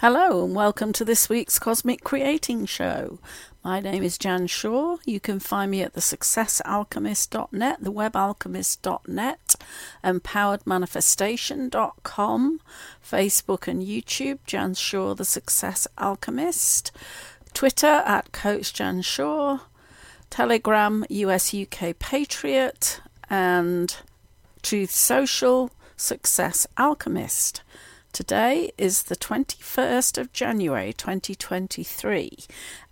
Hello and welcome to this week's Cosmic Creating Show. My name is Jan Shaw. You can find me at thesuccessalchemist.net, thewebalchemist.net, empoweredmanifestation.com, Facebook and YouTube, Jan Shaw, The Success Alchemist, Twitter at Coach Jan Shaw, Telegram, US UK Patriot, and Truth Social, Success Alchemist. Today is the 21st of January 2023,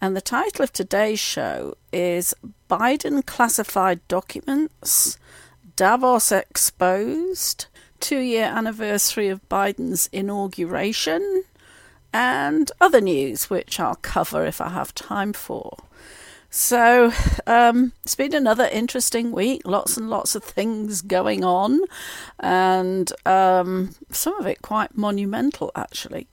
and the title of today's show is Biden Classified Documents, Davos Exposed, two year anniversary of Biden's inauguration, and other news, which I'll cover if I have time for. So um, it's been another interesting week. Lots and lots of things going on, and um, some of it quite monumental, actually.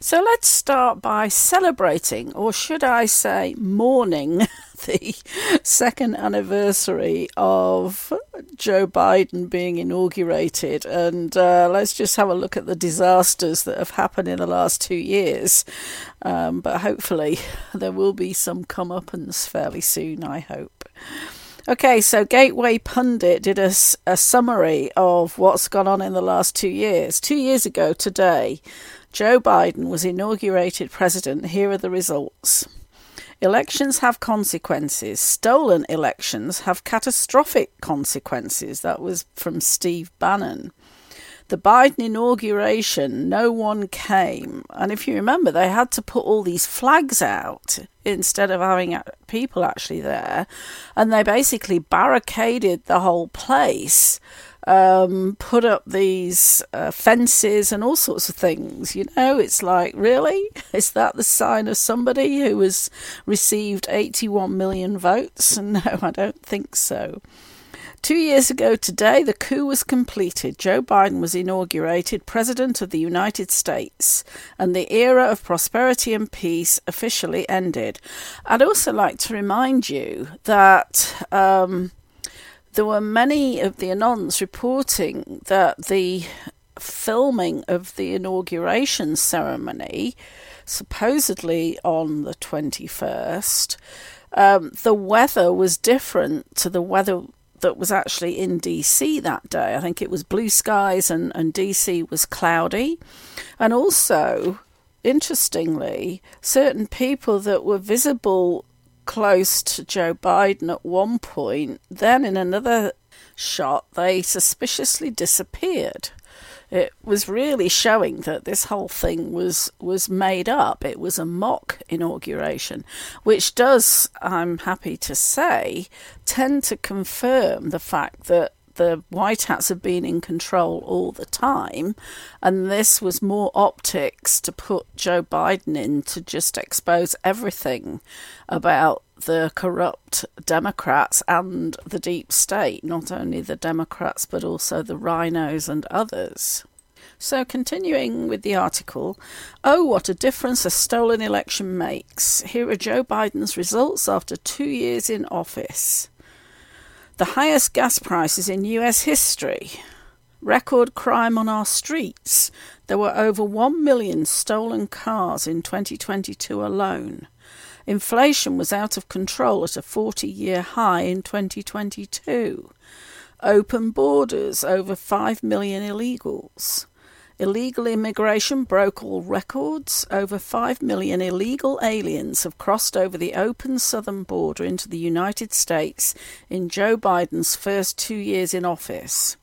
So let's start by celebrating, or should I say, mourning, the second anniversary of Joe Biden being inaugurated. And uh, let's just have a look at the disasters that have happened in the last two years. Um, but hopefully, there will be some comeuppance fairly soon, I hope. Okay, so Gateway Pundit did a, a summary of what's gone on in the last two years. Two years ago today, Joe Biden was inaugurated president. Here are the results. Elections have consequences. Stolen elections have catastrophic consequences. That was from Steve Bannon. The Biden inauguration, no one came. And if you remember, they had to put all these flags out instead of having people actually there. And they basically barricaded the whole place um, put up these uh, fences and all sorts of things. You know, it's like, really? Is that the sign of somebody who has received 81 million votes? No, I don't think so. Two years ago today, the coup was completed. Joe Biden was inaugurated President of the United States, and the era of prosperity and peace officially ended. I'd also like to remind you that. Um, there were many of the Anons reporting that the filming of the inauguration ceremony, supposedly on the 21st, um, the weather was different to the weather that was actually in DC that day. I think it was blue skies and, and DC was cloudy. And also, interestingly, certain people that were visible close to Joe Biden at one point. Then, in another shot, they suspiciously disappeared. It was really showing that this whole thing was was made up. It was a mock inauguration, which does, I'm happy to say, tend to confirm the fact that the White Hats have been in control all the time, and this was more optics to put Joe Biden in to just expose everything about the corrupt Democrats and the deep state, not only the Democrats but also the RINOs and others. So, continuing with the article, oh, what a difference a stolen election makes. Here are Joe Biden's results after two years in office the highest gas prices in US history, record crime on our streets. There were over 1 million stolen cars in 2022 alone. Inflation was out of control at a 40 year high in 2022. Open borders, over 5 million illegals. Illegal immigration broke all records. Over 5 million illegal aliens have crossed over the open southern border into the United States in Joe Biden's first two years in office.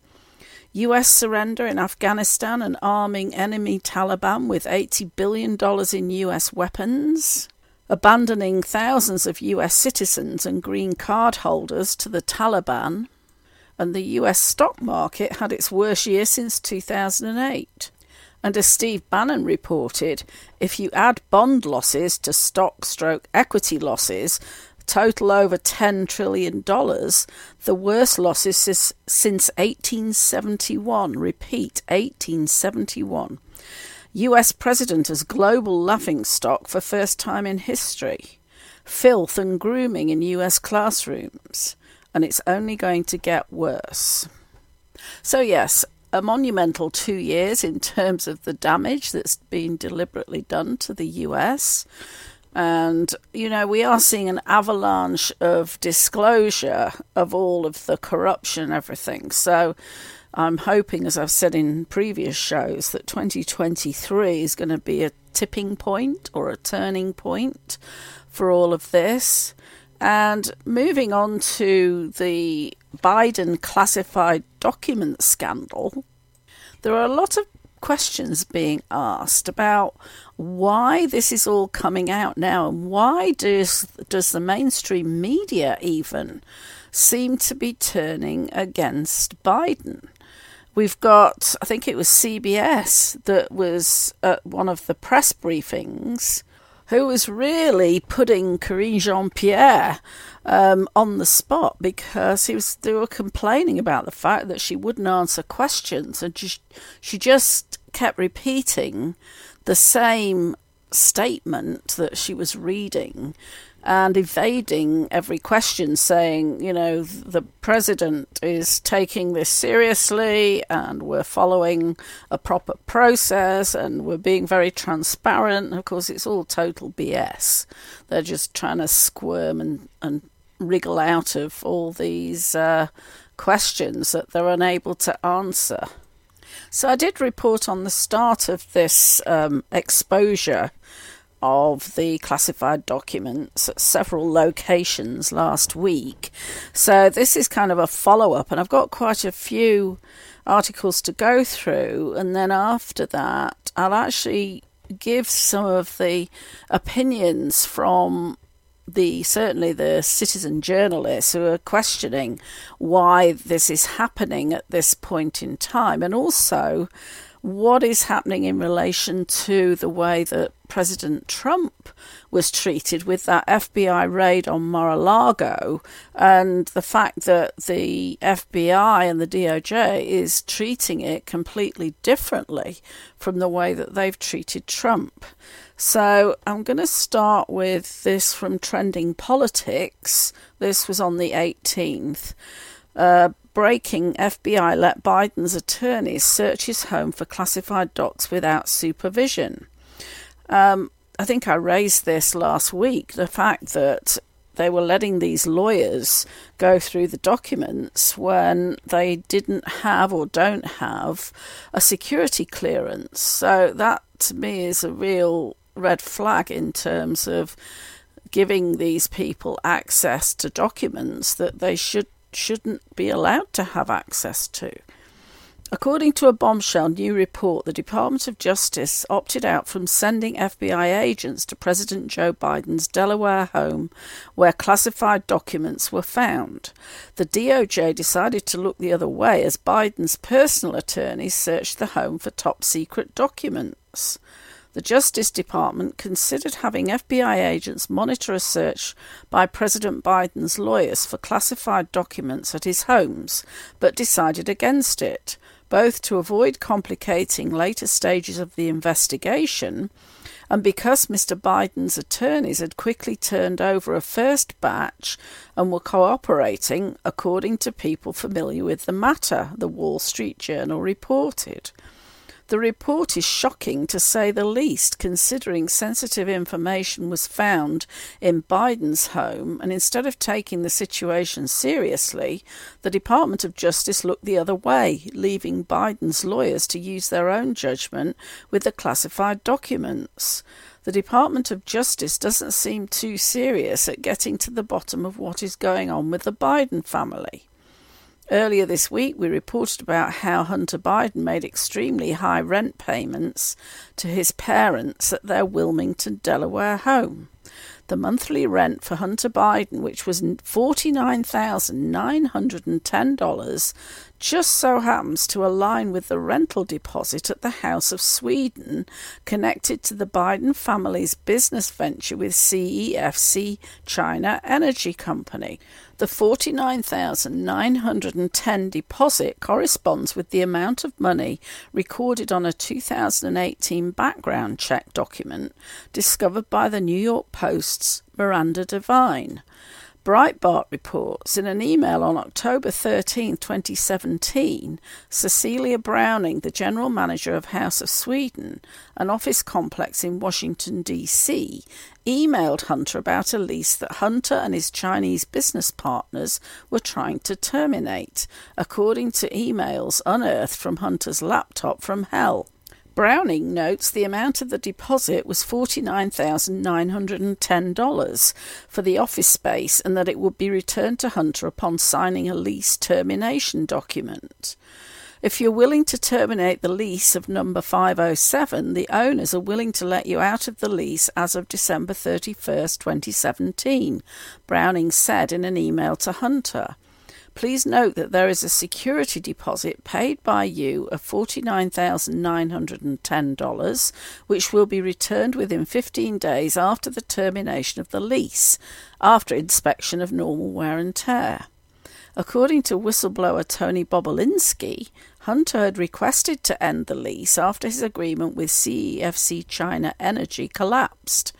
US surrender in Afghanistan and arming enemy Taliban with $80 billion in US weapons. Abandoning thousands of US citizens and green card holders to the Taliban and the US stock market had its worst year since 2008. And as Steve Bannon reported, if you add bond losses to stock stroke equity losses, total over $10 trillion, the worst losses since 1871. Repeat, 1871. US president as global laughingstock for first time in history. Filth and grooming in US classrooms. And it's only going to get worse. So, yes, a monumental two years in terms of the damage that's been deliberately done to the US. And, you know, we are seeing an avalanche of disclosure of all of the corruption everything. So I'm hoping, as I've said in previous shows, that 2023 is going to be a tipping point or a turning point for all of this. And moving on to the Biden classified document scandal, there are a lot of questions being asked about why this is all coming out now and why does does the mainstream media even seem to be turning against Biden. We've got, I think it was CBS that was at one of the press briefings who was really putting Karine Jean Pierre um, on the spot because he was were complaining about the fact that she wouldn't answer questions and she, she just kept repeating the same statement that she was reading and evading every question, saying, you know, the president is taking this seriously and we're following a proper process and we're being very transparent. Of course, it's all total BS. They're just trying to squirm and, and wriggle out of all these uh, questions that they're unable to answer. So I did report on the start of this um, exposure of the classified documents at several locations last week. So this is kind of a follow up, and I've got quite a few articles to go through, and then after that, I'll actually give some of the opinions from the certainly the citizen journalists who are questioning why this is happening at this point in time, and also what is happening in relation to the way that President Trump was treated with that FBI raid on Mar a Lago and the fact that the FBI and the DOJ is treating it completely differently from the way that they've treated Trump. So I'm going to start with this from Trending Politics. This was on the 18th. Uh, breaking FBI let Biden's attorneys search his home for classified docs without supervision. Um, I think I raised this last week the fact that they were letting these lawyers go through the documents when they didn't have or don't have a security clearance. So that to me is a real red flag in terms of giving these people access to documents that they should shouldn't be allowed to have access to. According to a bombshell new report, the Department of Justice opted out from sending FBI agents to President Joe Biden's Delaware home where classified documents were found. The DOJ decided to look the other way as Biden's personal attorneys searched the home for top secret documents the Justice Department considered having FBI agents monitor a search by President Biden's lawyers for classified documents at his homes, but decided against it, both to avoid complicating later stages of the investigation and because Mr. Biden's attorneys had quickly turned over a first batch and were cooperating, according to people familiar with the matter, the Wall Street Journal reported. The report is shocking to say the least, considering sensitive information was found in Biden's home, and instead of taking the situation seriously, the Department of Justice looked the other way, leaving Biden's lawyers to use their own judgment with the classified documents. The Department of Justice doesn't seem too serious at getting to the bottom of what is going on with the Biden family. Earlier this week, we reported about how Hunter Biden made extremely high rent payments to his parents at their Wilmington, Delaware home. The monthly rent for Hunter Biden, which was $49,910, just so happens to align with the rental deposit at the House of Sweden connected to the Biden family's business venture with CEFC China Energy Company. The 49,910 deposit corresponds with the amount of money recorded on a 2018 background check document discovered by the New York Post's Miranda Devine. Breitbart reports in an email on October 13, 2017, Cecilia Browning, the general manager of House of Sweden, an office complex in Washington, D.C., emailed Hunter about a lease that Hunter and his Chinese business partners were trying to terminate, according to emails unearthed from Hunter's laptop from hell. Browning notes the amount of the deposit was $49,910 for the office space and that it would be returned to Hunter upon signing a lease termination document. If you're willing to terminate the lease of number 507, the owners are willing to let you out of the lease as of December 31st, 2017, Browning said in an email to Hunter. Please note that there is a security deposit paid by you of $49,910, which will be returned within 15 days after the termination of the lease, after inspection of normal wear and tear. According to whistleblower Tony Bobulinski, Hunter had requested to end the lease after his agreement with CEFC China Energy collapsed.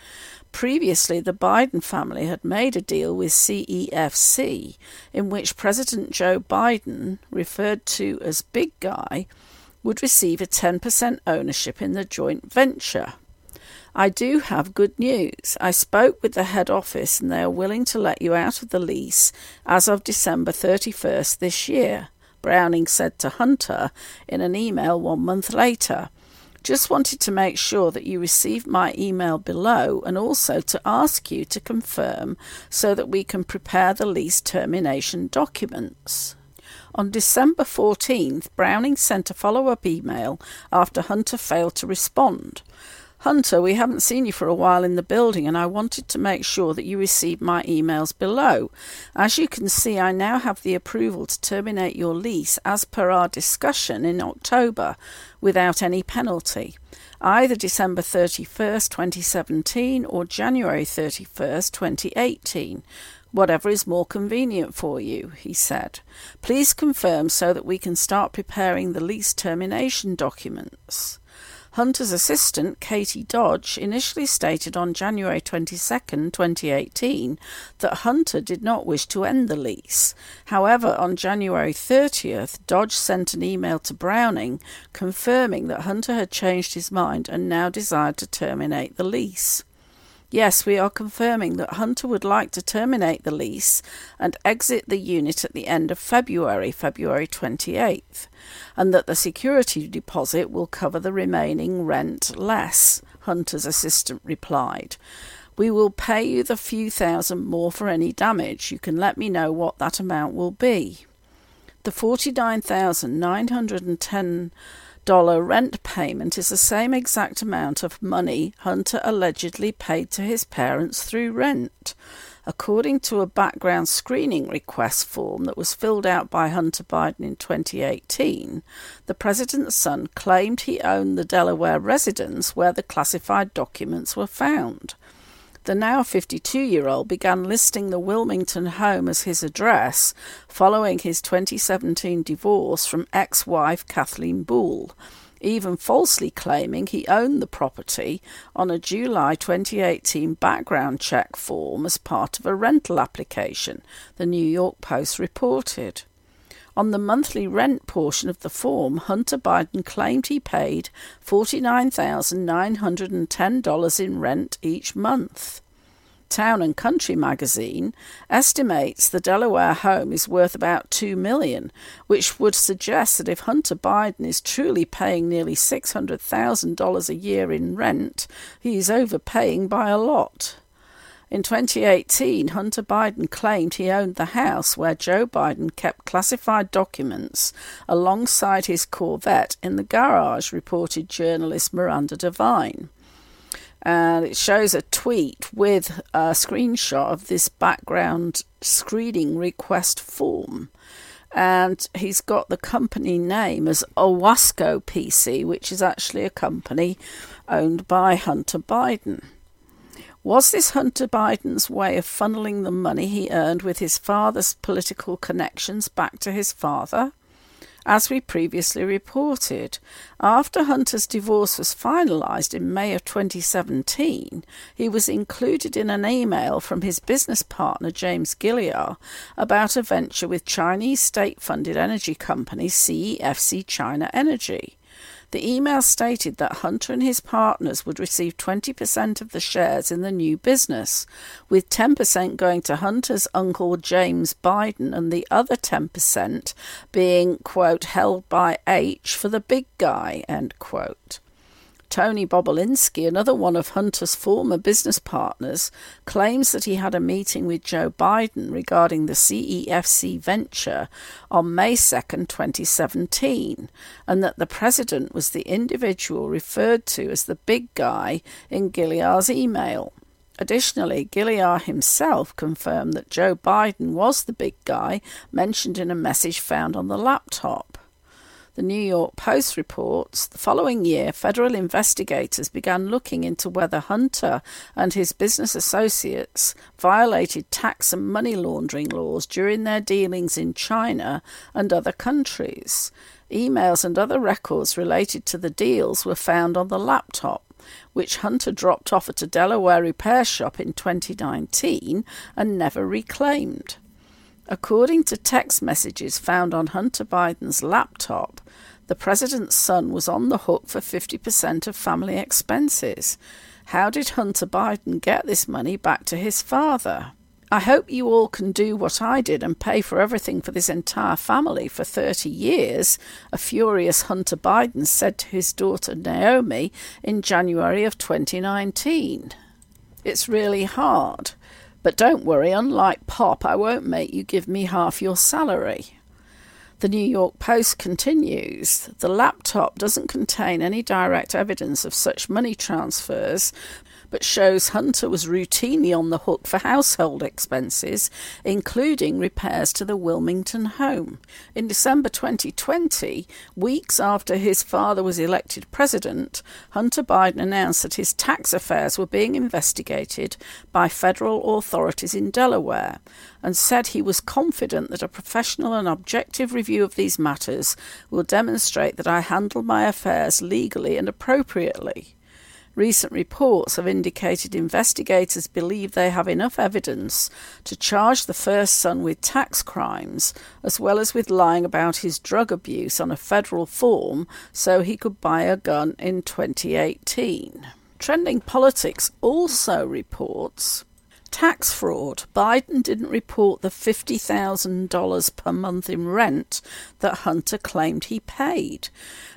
Previously, the Biden family had made a deal with CEFC in which President Joe Biden, referred to as Big Guy, would receive a 10% ownership in the joint venture. I do have good news. I spoke with the head office and they are willing to let you out of the lease as of December 31st this year, Browning said to Hunter in an email one month later. Just wanted to make sure that you received my email below and also to ask you to confirm so that we can prepare the lease termination documents. On December 14th, Browning sent a follow up email after Hunter failed to respond. Hunter, we haven't seen you for a while in the building, and I wanted to make sure that you received my emails below. As you can see, I now have the approval to terminate your lease as per our discussion in October without any penalty. Either December 31st, 2017 or January 31st, 2018 whatever is more convenient for you, he said. Please confirm so that we can start preparing the lease termination documents. Hunter's assistant, Katie Dodge, initially stated on January 22, 2018, that Hunter did not wish to end the lease. However, on January 30th, Dodge sent an email to Browning confirming that Hunter had changed his mind and now desired to terminate the lease. Yes, we are confirming that Hunter would like to terminate the lease and exit the unit at the end of February, February 28th, and that the security deposit will cover the remaining rent less, Hunter's assistant replied. We will pay you the few thousand more for any damage. You can let me know what that amount will be. The 49,910 dollar rent payment is the same exact amount of money Hunter allegedly paid to his parents through rent. According to a background screening request form that was filled out by Hunter Biden in 2018, the president's son claimed he owned the Delaware residence where the classified documents were found. The now 52 year old began listing the Wilmington home as his address following his 2017 divorce from ex wife Kathleen Buhle even falsely claiming he owned the property on a July 2018 background check form as part of a rental application, the New York Post reported. On the monthly rent portion of the form, Hunter Biden claimed he paid $49,910 in rent each month. Town and Country magazine estimates the Delaware home is worth about 2 million, which would suggest that if Hunter Biden is truly paying nearly $600,000 a year in rent, he is overpaying by a lot. In 2018, Hunter Biden claimed he owned the house where Joe Biden kept classified documents alongside his Corvette in the garage, reported journalist Miranda Devine. And it shows a tweet with a screenshot of this background screening request form. And he's got the company name as Owasco PC, which is actually a company owned by Hunter Biden. Was this Hunter Biden's way of funneling the money he earned with his father's political connections back to his father? As we previously reported, after Hunter's divorce was finalised in May of 2017, he was included in an email from his business partner James Gilliar about a venture with Chinese state funded energy company CEFC China Energy. The email stated that Hunter and his partners would receive 20% of the shares in the new business, with 10% going to Hunter's uncle James Biden and the other 10% being, quote, held by H for the big guy, end quote. Tony Bobulinski, another one of Hunter's former business partners, claims that he had a meeting with Joe Biden regarding the CEFC venture on May 2, 2017, and that the president was the individual referred to as the big guy in Gilliar's email. Additionally, Gilliar himself confirmed that Joe Biden was the big guy mentioned in a message found on the laptop. The New York Post reports the following year, federal investigators began looking into whether Hunter and his business associates violated tax and money laundering laws during their dealings in China and other countries. Emails and other records related to the deals were found on the laptop, which Hunter dropped off at a Delaware repair shop in 2019 and never reclaimed. According to text messages found on Hunter Biden's laptop, the president's son was on the hook for 50% of family expenses. How did Hunter Biden get this money back to his father? I hope you all can do what I did and pay for everything for this entire family for 30 years, a furious Hunter Biden said to his daughter Naomi in January of 2019. It's really hard. But don't worry, unlike Pop, I won't make you give me half your salary. The New York Post continues The laptop doesn't contain any direct evidence of such money transfers, but shows Hunter was routinely on the hook for household expenses, including repairs to the Wilmington home. In December 2020, weeks after his father was elected president, Hunter Biden announced that his tax affairs were being investigated by federal authorities in Delaware and said he was confident that a professional and objective review of these matters will demonstrate that I handle my affairs legally and appropriately. Recent reports have indicated investigators believe they have enough evidence to charge the first son with tax crimes, as well as with lying about his drug abuse on a federal form so he could buy a gun in 2018. Trending Politics also reports tax fraud. Biden didn't report the $50,000 per month in rent that Hunter claimed he paid.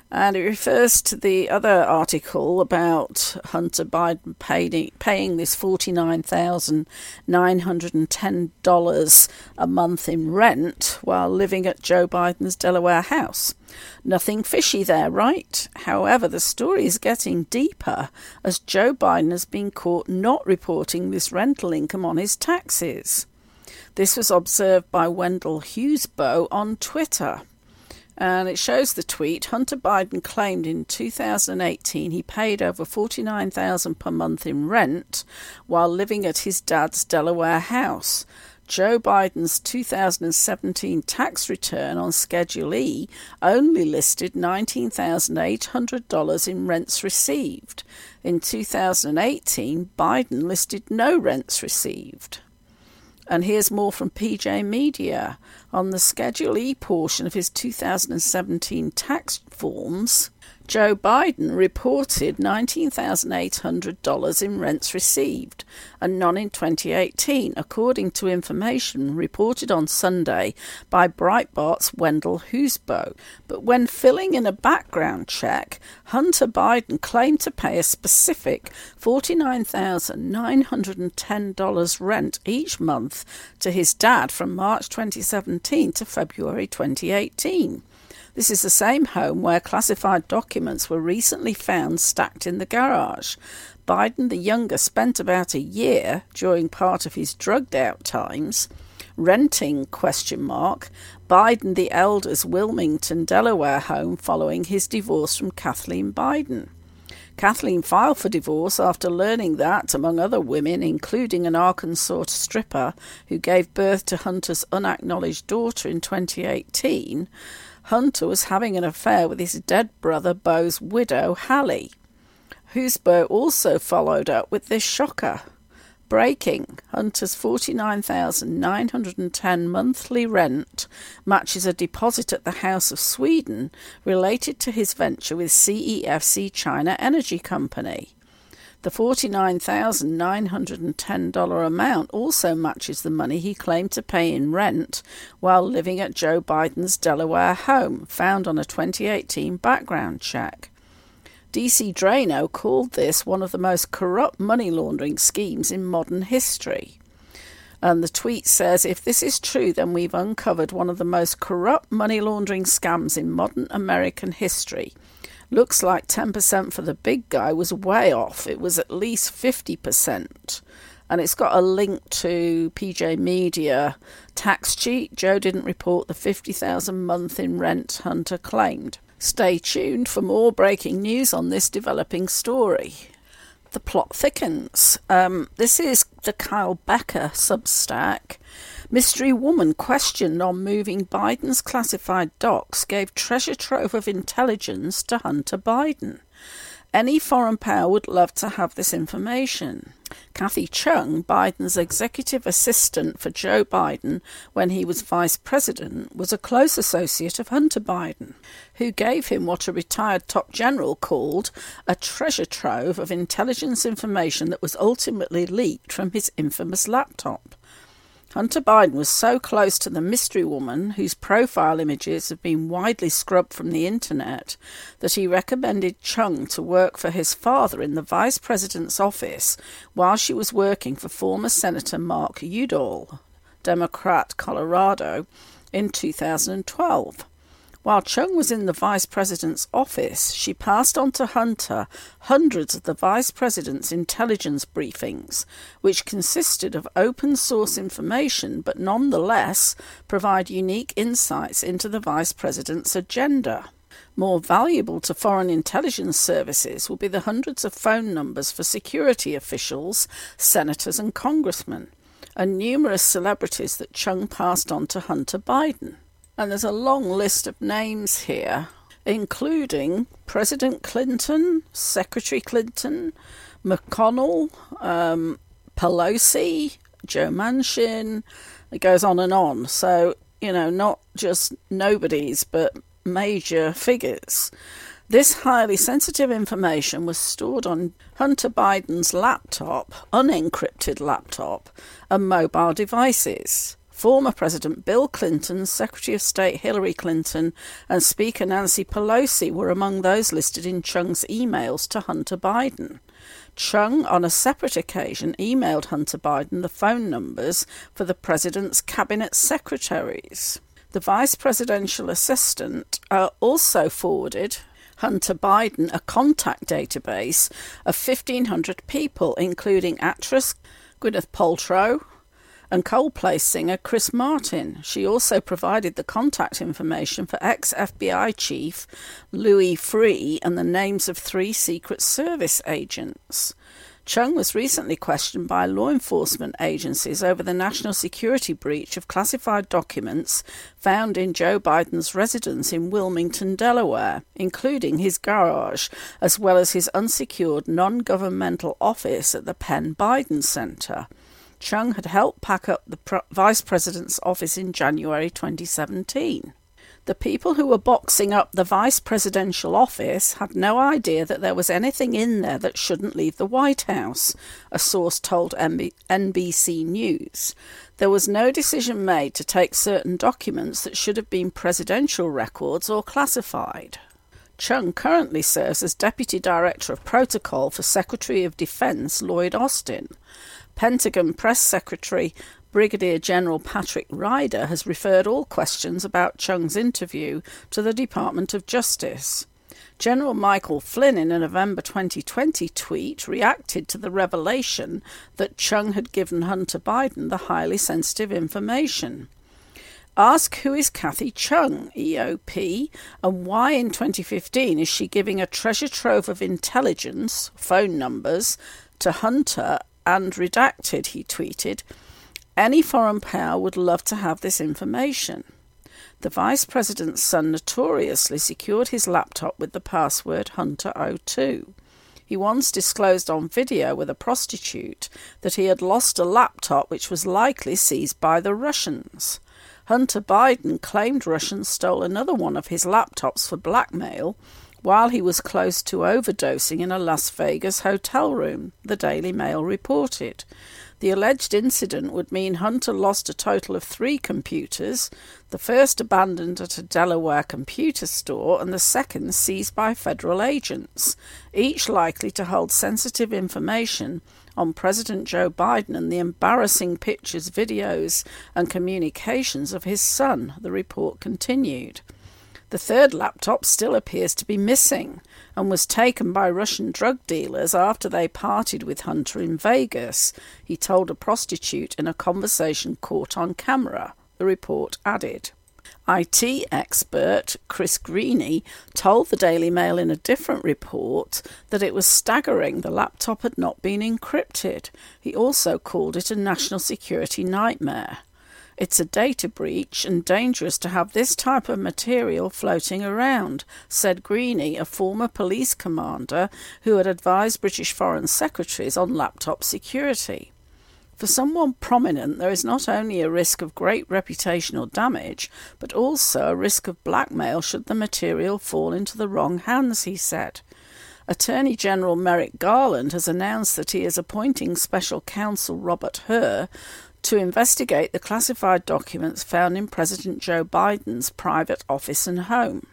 And it refers to the other article about Hunter Biden paying, paying this $49,910 a month in rent while living at Joe Biden's Delaware house. Nothing fishy there, right? However, the story is getting deeper as Joe Biden has been caught not reporting this rental income on his taxes. This was observed by Wendell Husebø on Twitter. And it shows the tweet. Hunter Biden claimed in 2018 he paid over 49,000 per month in rent while living at his dad's Delaware house. Joe Biden's 2017 tax return on Schedule E only listed $19,800 in rents received. In 2018, Biden listed no rents received. And here's more from PJ Media. On the Schedule E portion of his 2017 tax forms, Joe Biden reported $19,800 in rents received and none in 2018, according to information reported on Sunday by Breitbart's Wendell Husebø. But when filling in a background check, Hunter Biden claimed to pay a specific $49,910 rent each month to his dad from March 2017 to February 2018. This is the same home where classified documents were recently found stacked in the garage. Biden the younger spent about a year during part of his drugged out times renting question mark Biden the elder's Wilmington, Delaware home following his divorce from Kathleen Biden. Kathleen filed for divorce after learning that, among other women, including an Arkansas stripper who gave birth to Hunter's unacknowledged daughter in 2018, Hunter was having an affair with his dead brother Bo's widow, Hallie, whose Bo also followed up with this shocker. Breaking Hunter's 49,910 monthly rent matches a deposit at the House of Sweden related to his venture with CEFC China Energy Company. The $49,910 amount also matches the money he claimed to pay in rent while living at Joe Biden's Delaware home, found on a 2018 background check. DC Draino called this one of the most corrupt money laundering schemes in modern history. And the tweet says if this is true, then we've uncovered one of the most corrupt money laundering scams in modern American history. Looks like 10% for the big guy was way off. It was at least 50%. And it's got a link to PJ Media tax cheat. Joe didn't report the 50,000 month in rent Hunter claimed. Stay tuned for more breaking news on this developing story. The plot thickens. Um, this is the Kyle Becker Substack. Mystery woman questioned on moving Biden's classified docs gave treasure trove of intelligence to Hunter Biden. Any foreign power would love to have this information. Kathy Chung, Biden's executive assistant for Joe Biden when he was vice president, was a close associate of Hunter Biden, who gave him what a retired top general called a treasure trove of intelligence information that was ultimately leaked from his infamous laptop. Hunter Biden was so close to the mystery woman, whose profile images have been widely scrubbed from the internet, that he recommended Chung to work for his father in the vice president's office while she was working for former Senator Mark Udall, Democrat, Colorado, in 2012. While Chung was in the vice president's office, she passed on to Hunter hundreds of the vice president's intelligence briefings, which consisted of open source information but nonetheless provide unique insights into the vice president's agenda. More valuable to foreign intelligence services will be the hundreds of phone numbers for security officials, senators, and congressmen, and numerous celebrities that Chung passed on to Hunter Biden. And there's a long list of names here, including President Clinton, Secretary Clinton, McConnell, um, Pelosi, Joe Manchin. It goes on and on. So, you know, not just nobodies, but major figures. This highly sensitive information was stored on Hunter Biden's laptop, unencrypted laptop, and mobile devices. Former President Bill Clinton, Secretary of State Hillary Clinton, and Speaker Nancy Pelosi were among those listed in Chung's emails to Hunter Biden. Chung, on a separate occasion, emailed Hunter Biden the phone numbers for the president's cabinet secretaries. The vice presidential assistant uh, also forwarded Hunter Biden a contact database of 1,500 people, including actress Gwyneth Paltrow, and Coldplay singer Chris Martin. She also provided the contact information for ex FBI chief Louis Freeh and the names of three Secret Service agents. Chung was recently questioned by law enforcement agencies over the national security breach of classified documents found in Joe Biden's residence in Wilmington, Delaware, including his garage, as well as his unsecured non governmental office at the Penn Biden Center. Chung had helped pack up the pro- vice president's office in January 2017. The people who were boxing up the vice presidential office had no idea that there was anything in there that shouldn't leave the White House, a source told NBC News. There was no decision made to take certain documents that should have been presidential records or classified. Chung currently serves as Deputy Director of Protocol for Secretary of Defense Lloyd Austin. Pentagon Press Secretary Brigadier General Patrick Ryder has referred all questions about Chung's interview to the Department of Justice. General Michael Flynn, in a November 2020 tweet, reacted to the revelation that Chung had given Hunter Biden the highly sensitive information. Ask who is Kathy Chung, EOP, and why in 2015 is she giving a treasure trove of intelligence, phone numbers, to Hunter and redacted, he tweeted. Any foreign power would love to have this information. The vice president's son notoriously secured his laptop with the password Hunter02. He once disclosed on video with a prostitute that he had lost a laptop which was likely seized by the Russians. Hunter Biden claimed Russians stole another one of his laptops for blackmail while he was close to overdosing in a Las Vegas hotel room, the Daily Mail reported. The alleged incident would mean Hunter lost a total of three computers, the first abandoned at a Delaware computer store and the second seized by federal agents, each likely to hold sensitive information on President Joe Biden and the embarrassing pictures, videos, and communications of his son, the report continued. The third laptop still appears to be missing and was taken by Russian drug dealers after they parted with Hunter in Vegas, he told a prostitute in a conversation caught on camera, the report added. IT expert Chris Greeny told the Daily Mail in a different report that it was staggering the laptop had not been encrypted. He also called it a national security nightmare. It's a data breach and dangerous to have this type of material floating around, said Greeny, a former police commander who had advised British foreign secretaries on laptop security. For someone prominent, there is not only a risk of great reputational damage, but also a risk of blackmail should the material fall into the wrong hands, he said. Attorney General Merrick Garland has announced that he is appointing special counsel Robert Hur to investigate the classified documents found in President Joe Biden's private office and home.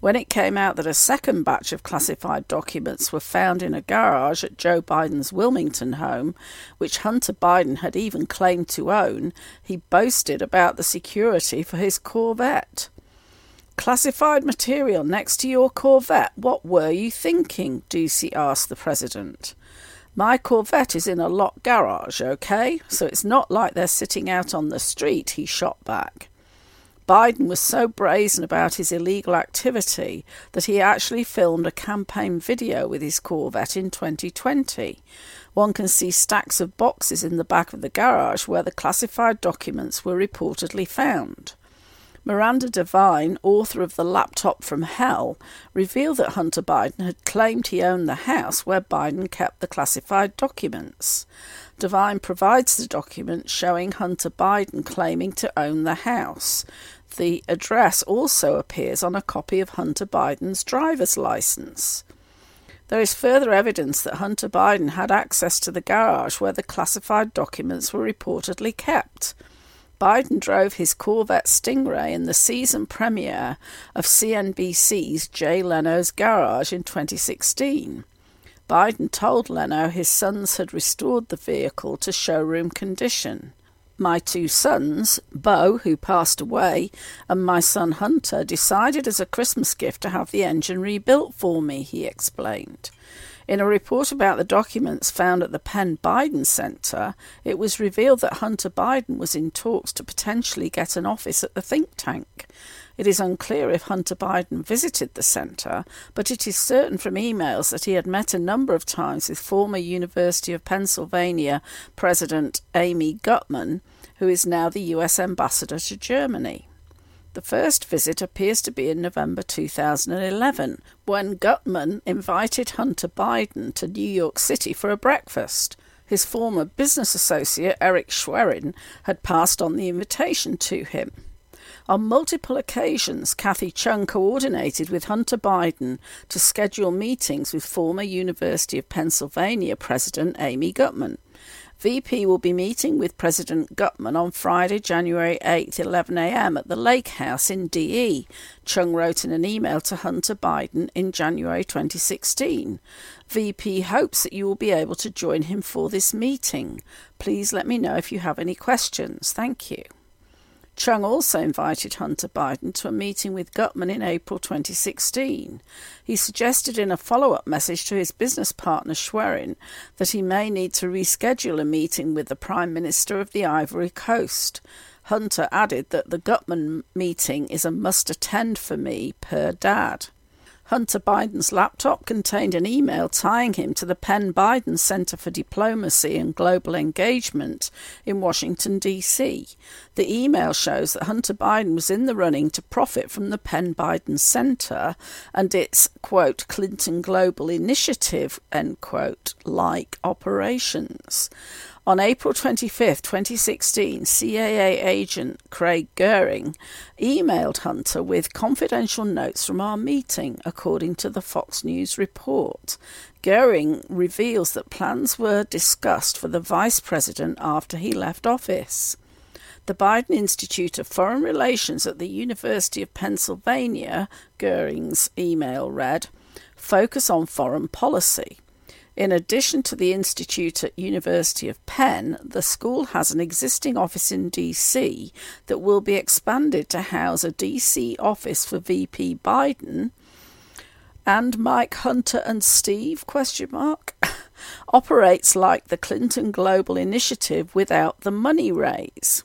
When it came out that a second batch of classified documents were found in a garage at Joe Biden's Wilmington home, which Hunter Biden had even claimed to own, he boasted about the security for his Corvette. Classified material next to your Corvette, what were you thinking? Doocy asked the president. My Corvette is in a locked garage, okay? So it's not like they're sitting out on the street, he shot back. Biden was so brazen about his illegal activity that he actually filmed a campaign video with his Corvette in 2020. One can see stacks of boxes in the back of the garage where the classified documents were reportedly found. Miranda Devine, author of The Laptop from Hell, revealed that Hunter Biden had claimed he owned the house where Biden kept the classified documents. Devine provides the document showing Hunter Biden claiming to own the house. The address also appears on a copy of Hunter Biden's driver's license. There is further evidence that Hunter Biden had access to the garage where the classified documents were reportedly kept. Biden drove his Corvette Stingray in the season premiere of CNBC's Jay Leno's Garage in 2016. Biden told Leno his sons had restored the vehicle to showroom condition. My two sons, Bo, who passed away, and my son Hunter, decided as a Christmas gift to have the engine rebuilt for me, he explained. In a report about the documents found at the Penn Biden Center, it was revealed that Hunter Biden was in talks to potentially get an office at the think tank. It is unclear if Hunter Biden visited the center, but it is certain from emails that he had met a number of times with former University of Pennsylvania President Amy Gutmann, who is now the US ambassador to Germany. The first visit appears to be in November 2011, when Gutmann invited Hunter Biden to New York City for a breakfast. His former business associate, Eric Schwerin, had passed on the invitation to him. On multiple occasions, Kathy Chung coordinated with Hunter Biden to schedule meetings with former University of Pennsylvania President Amy Gutmann. VP will be meeting with President Gutmann on Friday, January 8th, 11am at the Lake House in DE, Chung wrote in an email to Hunter Biden in January 2016. VP hopes that you will be able to join him for this meeting. Please let me know if you have any questions. Thank you. Chung also invited Hunter Biden to a meeting with Gutmann in April 2016. He suggested in a follow up message to his business partner Schwerin that he may need to reschedule a meeting with the Prime Minister of the Ivory Coast. Hunter added that the Gutmann meeting is a must attend for me, per dad. Hunter Biden's laptop contained an email tying him to the Penn Biden Center for Diplomacy and Global Engagement in Washington, D.C. The email shows that Hunter Biden was in the running to profit from the Penn Biden Center and its, quote, Clinton Global Initiative, end quote, like operations. On April 25, 2016, CAA agent Craig Goering emailed Hunter with confidential notes from our meeting, according to the Fox News report. Goering reveals that plans were discussed for the vice president after he left office. The Biden Institute of Foreign Relations at the University of Pennsylvania, Goering's email read, focus on foreign policy. In addition to the institute at University of Penn, the school has an existing office in DC that will be expanded to house a DC office for VP Biden and Mike Hunter and Steve question mark operates like the Clinton Global Initiative without the money raise.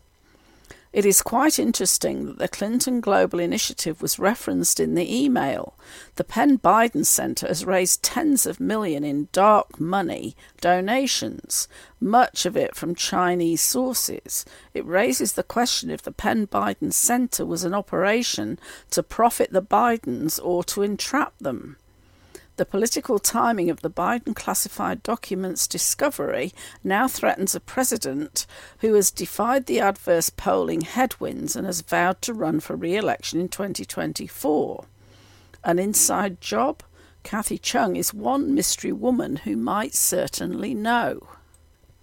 It is quite interesting that the Clinton Global Initiative was referenced in the email. The Penn Biden Center has raised tens of million in dark money donations, much of it from Chinese sources. It raises the question if the Penn Biden Center was an operation to profit the Bidens or to entrap them. The political timing of the Biden classified documents discovery now threatens a president who has defied the adverse polling headwinds and has vowed to run for re election in 2024. An inside job? Kathy Chung is one mystery woman who might certainly know.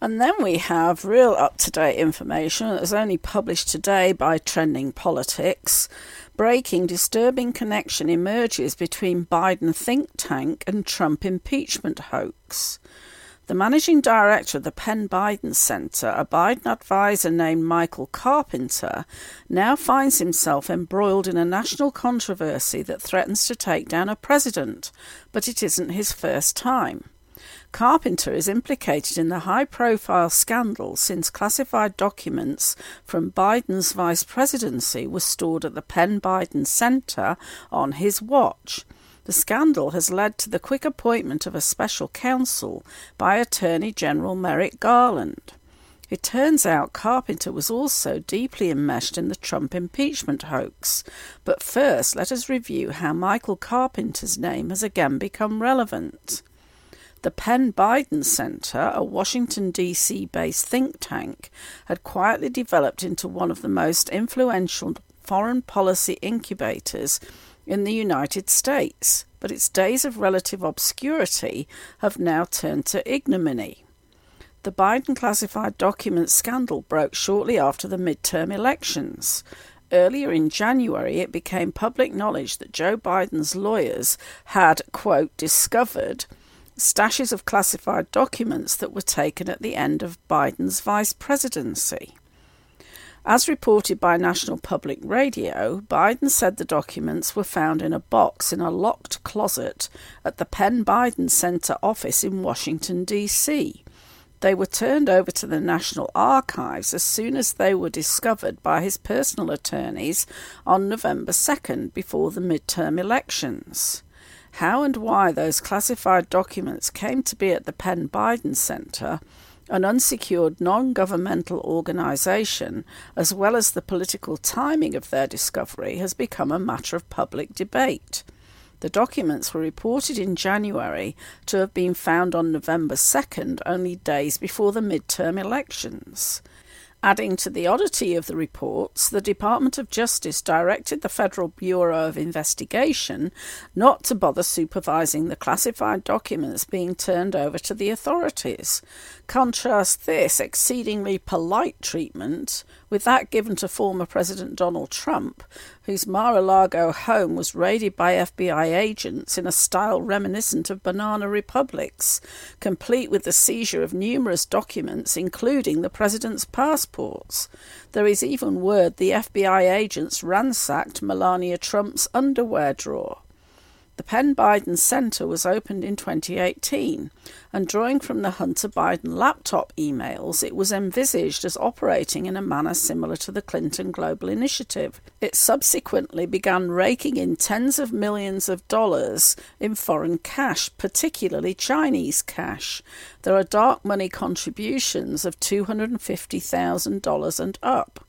And then we have real up to date information that was only published today by Trending Politics breaking disturbing connection emerges between Biden think tank and Trump impeachment hoax. The managing director of the Penn Biden Center, a Biden advisor named Michael Carpenter, now finds himself embroiled in a national controversy that threatens to take down a president, but it isn't his first time. Carpenter is implicated in the high profile scandal since classified documents from Biden's vice presidency were stored at the Penn Biden Center on his watch. The scandal has led to the quick appointment of a special counsel by Attorney General Merrick Garland. It turns out Carpenter was also deeply enmeshed in the Trump impeachment hoax. But first, let us review how Michael Carpenter's name has again become relevant. The Penn Biden Center, a Washington, D.C. based think tank, had quietly developed into one of the most influential foreign policy incubators in the United States, but its days of relative obscurity have now turned to ignominy. The Biden classified documents scandal broke shortly after the midterm elections. Earlier in January, it became public knowledge that Joe Biden's lawyers had, quote, discovered stashes of classified documents that were taken at the end of Biden's vice presidency. As reported by National Public Radio, Biden said the documents were found in a box in a locked closet at the Penn Biden Center office in Washington, D.C. They were turned over to the National Archives as soon as they were discovered by his personal attorneys on November 2nd before the midterm elections. How and why those classified documents came to be at the Penn Biden Center, an unsecured non governmental organization, as well as the political timing of their discovery, has become a matter of public debate. The documents were reported in January to have been found on November 2nd, only days before the midterm elections. Adding to the oddity of the reports, the Department of Justice directed the Federal Bureau of Investigation not to bother supervising the classified documents being turned over to the authorities. Contrast this exceedingly polite treatment with that given to former President Donald Trump, whose Mar a Lago home was raided by FBI agents in a style reminiscent of banana republics, complete with the seizure of numerous documents, including the president's passports. There is even word the FBI agents ransacked Melania Trump's underwear drawer. The Penn Biden Center was opened in 2018, and drawing from the Hunter Biden laptop emails, it was envisaged as operating in a manner similar to the Clinton Global Initiative. It subsequently began raking in tens of millions of dollars in foreign cash, particularly Chinese cash. There are dark money contributions of $250,000 and up.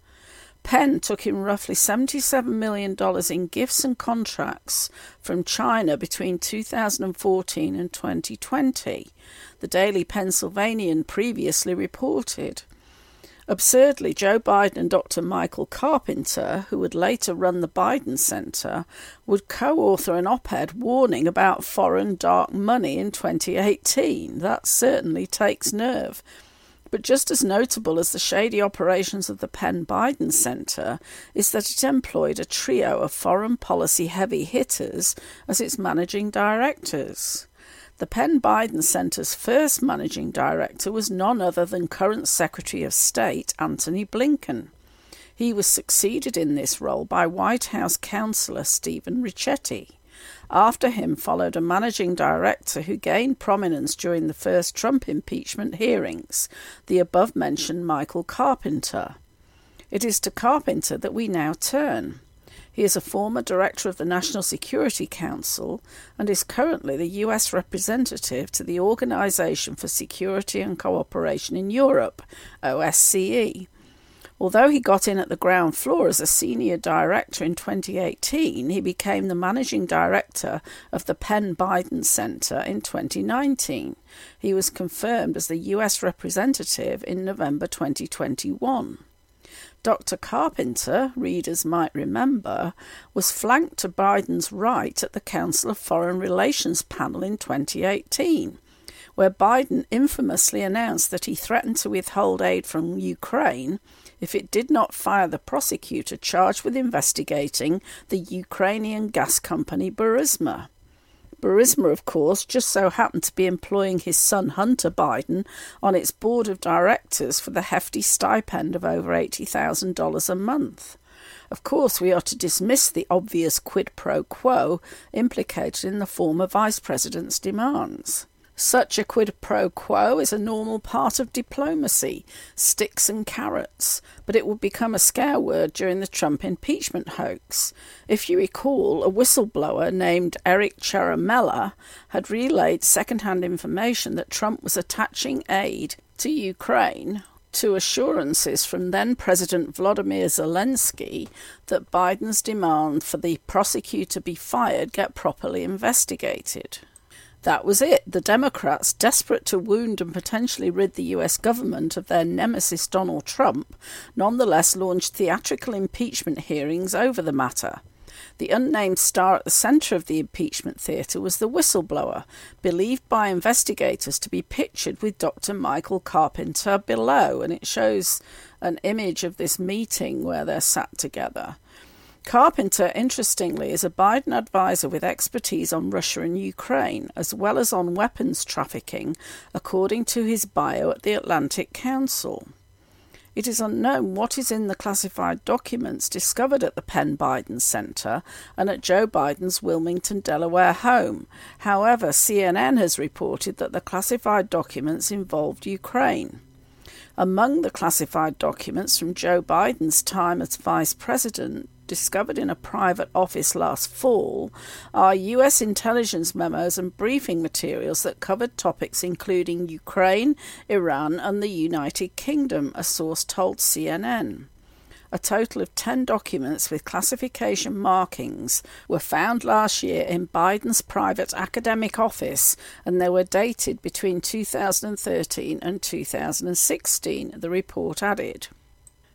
Penn took in roughly $77 million in gifts and contracts from China between 2014 and 2020, the Daily Pennsylvanian previously reported. Absurdly, Joe Biden and Dr. Michael Carpenter, who would later run the Biden Center, would co author an op ed warning about foreign dark money in 2018. That certainly takes nerve. But just as notable as the shady operations of the Penn Biden Center is that it employed a trio of foreign policy heavy hitters as its managing directors. The Penn Biden Center's first managing director was none other than current Secretary of State Antony Blinken. He was succeeded in this role by White House counselor Stephen Ricchetti. After him followed a managing director who gained prominence during the first Trump impeachment hearings, the above mentioned Michael Carpenter. It is to Carpenter that we now turn. He is a former director of the National Security Council and is currently the US representative to the Organization for Security and Cooperation in Europe, OSCE. Although he got in at the ground floor as a senior director in 2018, he became the managing director of the Penn Biden Center in 2019. He was confirmed as the U.S. representative in November 2021. Dr. Carpenter, readers might remember, was flanked to Biden's right at the Council of Foreign Relations panel in 2018 where Biden infamously announced that he threatened to withhold aid from Ukraine if it did not fire the prosecutor charged with investigating the Ukrainian gas company Burisma. Burisma, of course, just so happened to be employing his son Hunter Biden on its board of directors for the hefty stipend of over $80,000 a month. Of course, we are to dismiss the obvious quid pro quo implicated in the former vice president's demands. Such a quid pro quo is a normal part of diplomacy, sticks and carrots, but it would become a scare word during the Trump impeachment hoax. If you recall, a whistleblower named Eric Ciaramella had relayed second-hand information that Trump was attaching aid to Ukraine to assurances from then President Vladimir Zelensky that Biden's demand for the prosecutor be fired get properly investigated. That was it. The Democrats, desperate to wound and potentially rid the US government of their nemesis Donald Trump, nonetheless launched theatrical impeachment hearings over the matter. The unnamed star at the centre of the impeachment theatre was the whistleblower, believed by investigators to be pictured with Dr. Michael Carpenter below, and it shows an image of this meeting where they're sat together. Carpenter, interestingly, is a Biden advisor with expertise on Russia and Ukraine, as well as on weapons trafficking, according to his bio at the Atlantic Council. It is unknown what is in the classified documents discovered at the Penn Biden Center and at Joe Biden's Wilmington, Delaware home. However, CNN has reported that the classified documents involved Ukraine. Among the classified documents from Joe Biden's time as vice president discovered in a private office last fall are US intelligence memos and briefing materials that covered topics including Ukraine, Iran, and the United Kingdom, a source told CNN. A total of 10 documents with classification markings were found last year in Biden's private academic office, and they were dated between 2013 and 2016, the report added.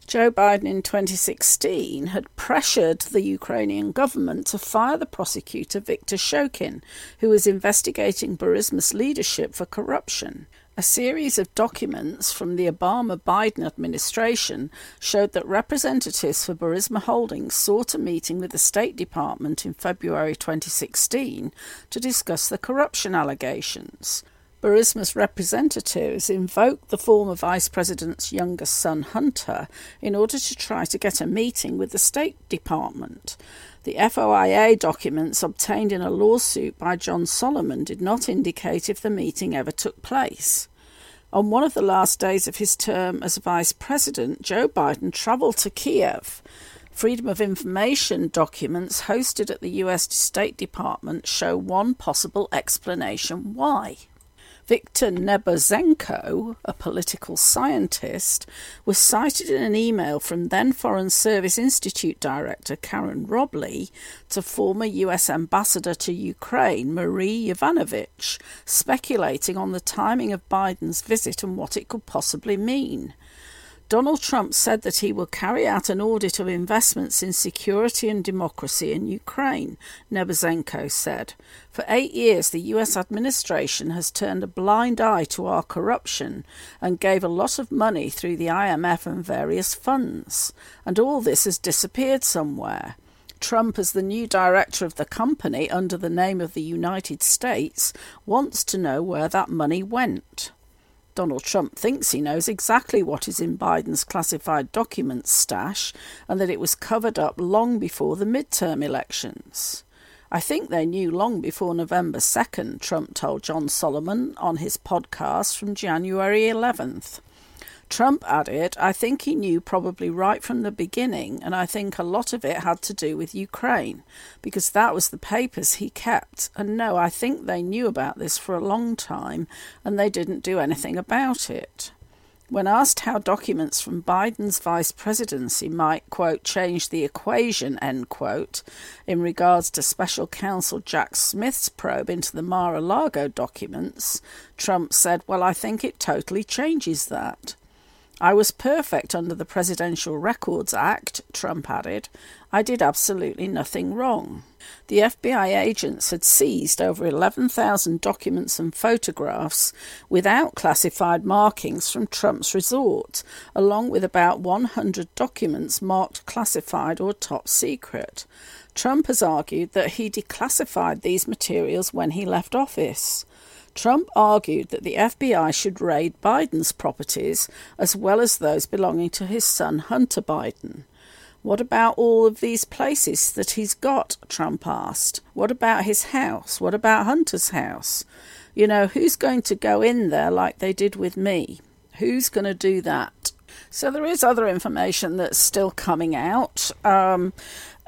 Joe Biden in 2016 had pressured the Ukrainian government to fire the prosecutor Viktor Shokin, who was investigating Burisma's leadership for corruption. A series of documents from the Obama Biden administration showed that representatives for Burisma Holdings sought a meeting with the State Department in February 2016 to discuss the corruption allegations. Burisma's representatives invoked the former vice president's youngest son, Hunter, in order to try to get a meeting with the State Department. The FOIA documents obtained in a lawsuit by John Solomon did not indicate if the meeting ever took place. On one of the last days of his term as vice president, Joe Biden travelled to Kiev. Freedom of Information documents hosted at the US State Department show one possible explanation why. Viktor Nebozenko, a political scientist, was cited in an email from then Foreign Service Institute Director Karen Robley to former US Ambassador to Ukraine Marie Yovanovitch, speculating on the timing of Biden's visit and what it could possibly mean. Donald Trump said that he will carry out an audit of investments in security and democracy in Ukraine, Nebozenko said. For eight years, the US administration has turned a blind eye to our corruption and gave a lot of money through the IMF and various funds. And all this has disappeared somewhere. Trump, as the new director of the company under the name of the United States, wants to know where that money went. Donald Trump thinks he knows exactly what is in Biden's classified documents stash and that it was covered up long before the midterm elections. I think they knew long before November 2nd, Trump told John Solomon on his podcast from January 11th. Trump added, I think he knew probably right from the beginning, and I think a lot of it had to do with Ukraine, because that was the papers he kept. And no, I think they knew about this for a long time, and they didn't do anything about it. When asked how documents from Biden's vice presidency might, quote, change the equation, end quote, in regards to special counsel Jack Smith's probe into the Mar a Lago documents, Trump said, Well, I think it totally changes that. I was perfect under the Presidential Records Act, Trump added. I did absolutely nothing wrong. The FBI agents had seized over 11,000 documents and photographs without classified markings from Trump's resort, along with about 100 documents marked classified or top secret. Trump has argued that he declassified these materials when he left office. Trump argued that the FBI should raid Biden's properties as well as those belonging to his son Hunter Biden. What about all of these places that he's got? Trump asked. What about his house? What about Hunter's house? You know, who's going to go in there like they did with me? Who's going to do that? So there is other information that's still coming out. Um,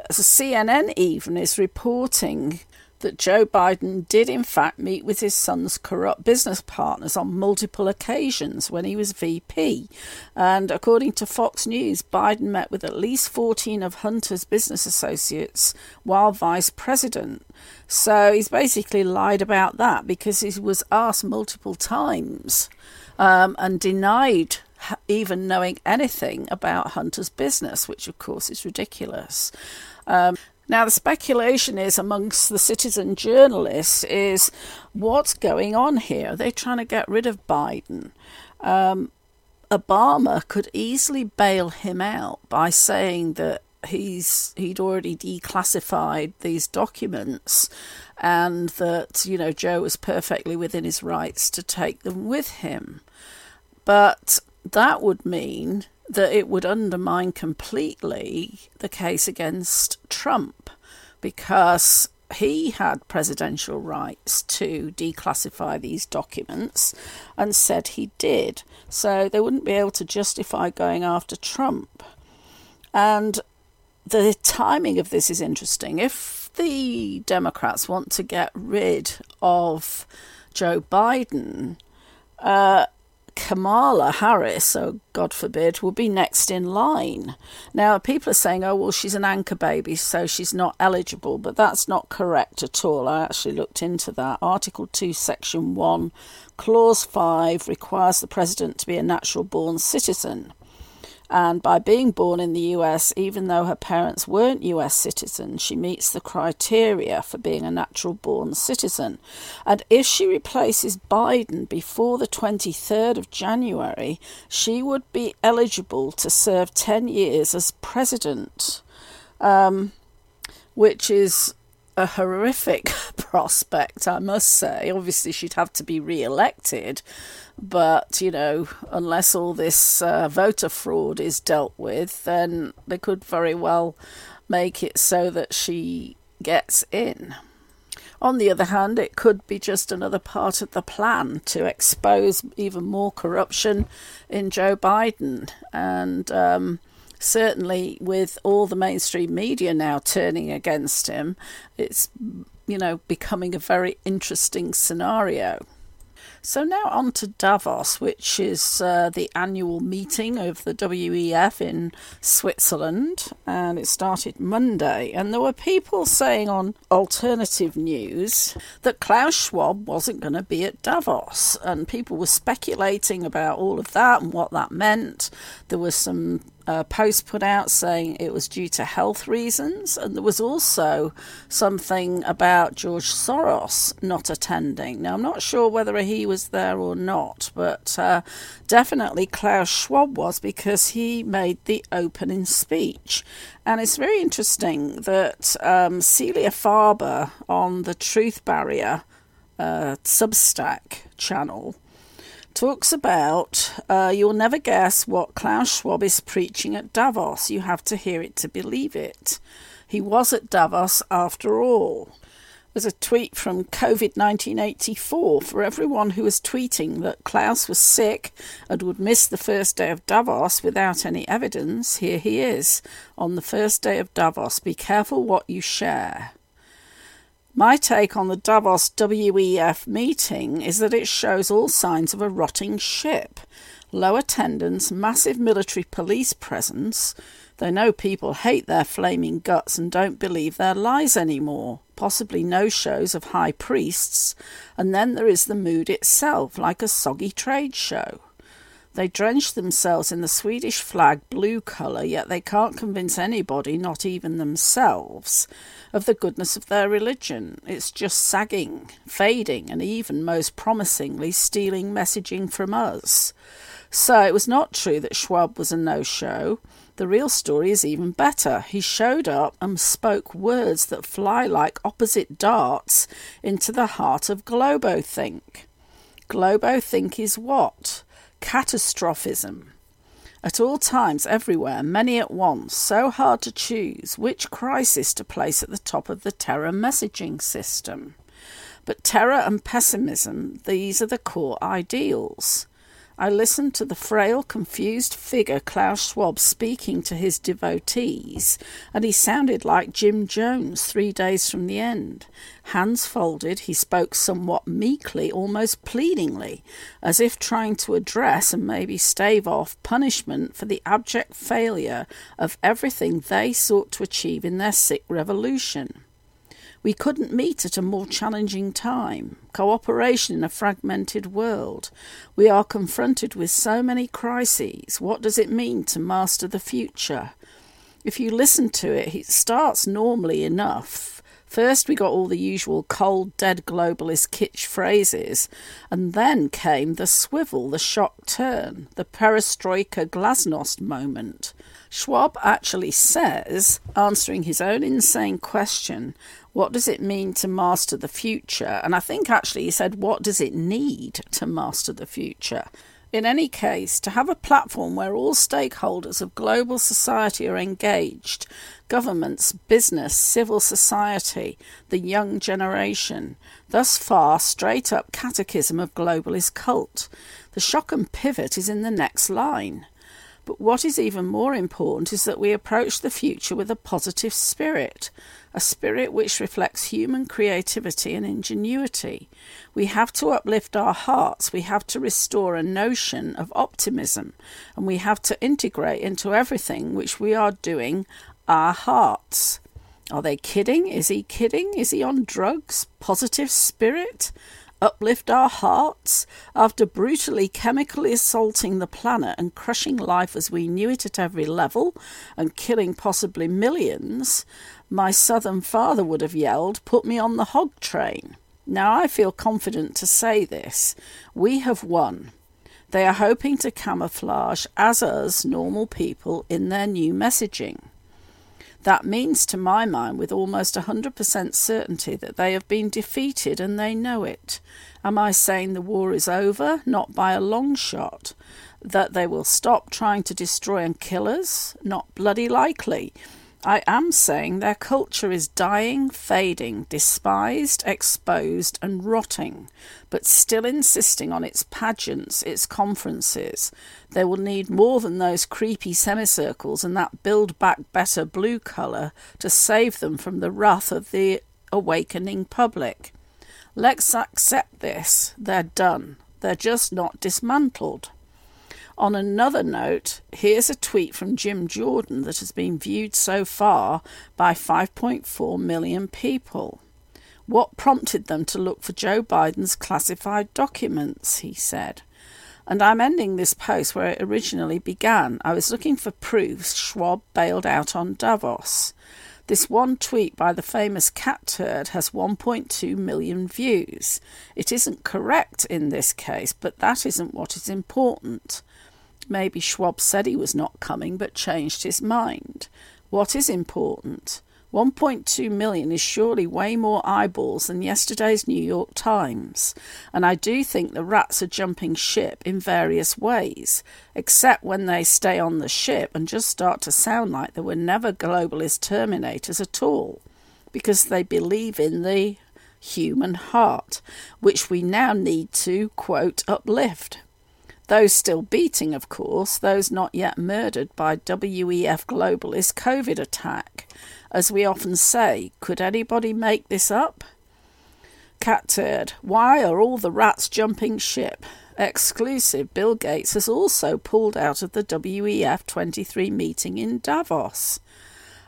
CNN even is reporting that Joe Biden did in fact meet with his son's corrupt business partners on multiple occasions when he was VP. And according to Fox News, Biden met with at least 14 of Hunter's business associates while vice president. So he's basically lied about that because he was asked multiple times um, and denied even knowing anything about Hunter's business, which of course is ridiculous. Um, now, the speculation is amongst the citizen journalists is what's going on here? Are they trying to get rid of Biden? Um, Obama could easily bail him out by saying that he's he'd already declassified these documents and that you know Joe was perfectly within his rights to take them with him. But that would mean that it would undermine completely the case against Trump because he had presidential rights to declassify these documents and said he did. So they wouldn't be able to justify going after Trump. And the timing of this is interesting. If the Democrats want to get rid of Joe Biden, uh, Kamala Harris, so God forbid, will be next in line. Now, people are saying, oh, well, she's an anchor baby, so she's not eligible, but that's not correct at all. I actually looked into that. Article 2, Section 1, Clause 5 requires the President to be a natural born citizen. And by being born in the US, even though her parents weren't US citizens, she meets the criteria for being a natural born citizen. And if she replaces Biden before the 23rd of January, she would be eligible to serve 10 years as president, um, which is a horrific prospect, I must say. Obviously, she'd have to be re elected, but, you know, unless all this uh, voter fraud is dealt with, then they could very well make it so that she gets in. On the other hand, it could be just another part of the plan to expose even more corruption in Joe Biden. And um, certainly, with all the mainstream media now turning against him, it's, you know, becoming a very interesting scenario. So now on to Davos, which is uh, the annual meeting of the WEF in Switzerland, and it started Monday. And there were people saying on alternative news that Klaus Schwab wasn't going to be at Davos, and people were speculating about all of that and what that meant. There was some a post put out saying it was due to health reasons, and there was also something about George Soros not attending. Now, I'm not sure whether he was there or not, but uh, definitely Klaus Schwab was because he made the opening speech. And it's very interesting that um, Celia Farber on the Truth Barrier uh, Substack channel talks about uh, you'll never guess what Klaus Schwab is preaching at Davos. You have to hear it to believe it. He was at Davos after all. There's a tweet from COVID 1984 for everyone who was tweeting that Klaus was sick and would miss the first day of Davos without any evidence. Here he is on the first day of Davos. Be careful what you share. My take on the Davos WEF meeting is that it shows all signs of a rotting ship. Low attendance, massive military police presence. They know people hate their flaming guts and don't believe their lies anymore. Possibly no shows of high priests. And then there is the mood itself, like a soggy trade show. They drench themselves in the Swedish flag blue colour, yet they can't convince anybody, not even themselves, of the goodness of their religion. It's just sagging, fading, and even most promisingly stealing messaging from us. So it was not true that Schwab was a no show. The real story is even better. He showed up and spoke words that fly like opposite darts into the heart of Globothink. Globothink is what? Catastrophism. At all times, everywhere, many at once, so hard to choose which crisis to place at the top of the terror messaging system. But terror and pessimism, these are the core ideals. I listened to the frail, confused figure Klaus Schwab speaking to his devotees, and he sounded like Jim Jones three days from the end. Hands folded, he spoke somewhat meekly, almost pleadingly, as if trying to address and maybe stave off punishment for the abject failure of everything they sought to achieve in their sick revolution. We couldn't meet at a more challenging time. Cooperation in a fragmented world. We are confronted with so many crises. What does it mean to master the future? If you listen to it, it starts normally enough. First, we got all the usual cold, dead globalist kitsch phrases, and then came the swivel, the shock turn, the perestroika glasnost moment. Schwab actually says, answering his own insane question, what does it mean to master the future? And I think actually he said, what does it need to master the future? In any case, to have a platform where all stakeholders of global society are engaged governments, business, civil society, the young generation thus far, straight up catechism of globalist cult. The shock and pivot is in the next line. But what is even more important is that we approach the future with a positive spirit, a spirit which reflects human creativity and ingenuity. We have to uplift our hearts, we have to restore a notion of optimism, and we have to integrate into everything which we are doing our hearts. Are they kidding? Is he kidding? Is he on drugs? Positive spirit? Uplift our hearts? After brutally chemically assaulting the planet and crushing life as we knew it at every level and killing possibly millions, my southern father would have yelled, Put me on the hog train. Now I feel confident to say this. We have won. They are hoping to camouflage as us normal people in their new messaging. That means, to my mind, with almost 100% certainty, that they have been defeated and they know it. Am I saying the war is over? Not by a long shot. That they will stop trying to destroy and kill us? Not bloody likely. I am saying their culture is dying, fading, despised, exposed, and rotting, but still insisting on its pageants, its conferences. They will need more than those creepy semicircles and that build back better blue colour to save them from the wrath of the awakening public. Let's accept this. They're done. They're just not dismantled. On another note, here's a tweet from Jim Jordan that has been viewed so far by 5.4 million people. What prompted them to look for Joe Biden's classified documents? He said. And I'm ending this post where it originally began. I was looking for proofs Schwab bailed out on Davos. This one tweet by the famous Catturd has 1.2 million views. It isn't correct in this case, but that isn't what is important. Maybe Schwab said he was not coming but changed his mind. What is important? 1.2 million is surely way more eyeballs than yesterday's New York Times, and I do think the rats are jumping ship in various ways, except when they stay on the ship and just start to sound like they were never globalist terminators at all, because they believe in the human heart, which we now need to, quote, uplift. Those still beating, of course, those not yet murdered by WEF globalist COVID attack. As we often say, could anybody make this up? Catturd, why are all the rats jumping ship? Exclusive, Bill Gates has also pulled out of the WEF 23 meeting in Davos.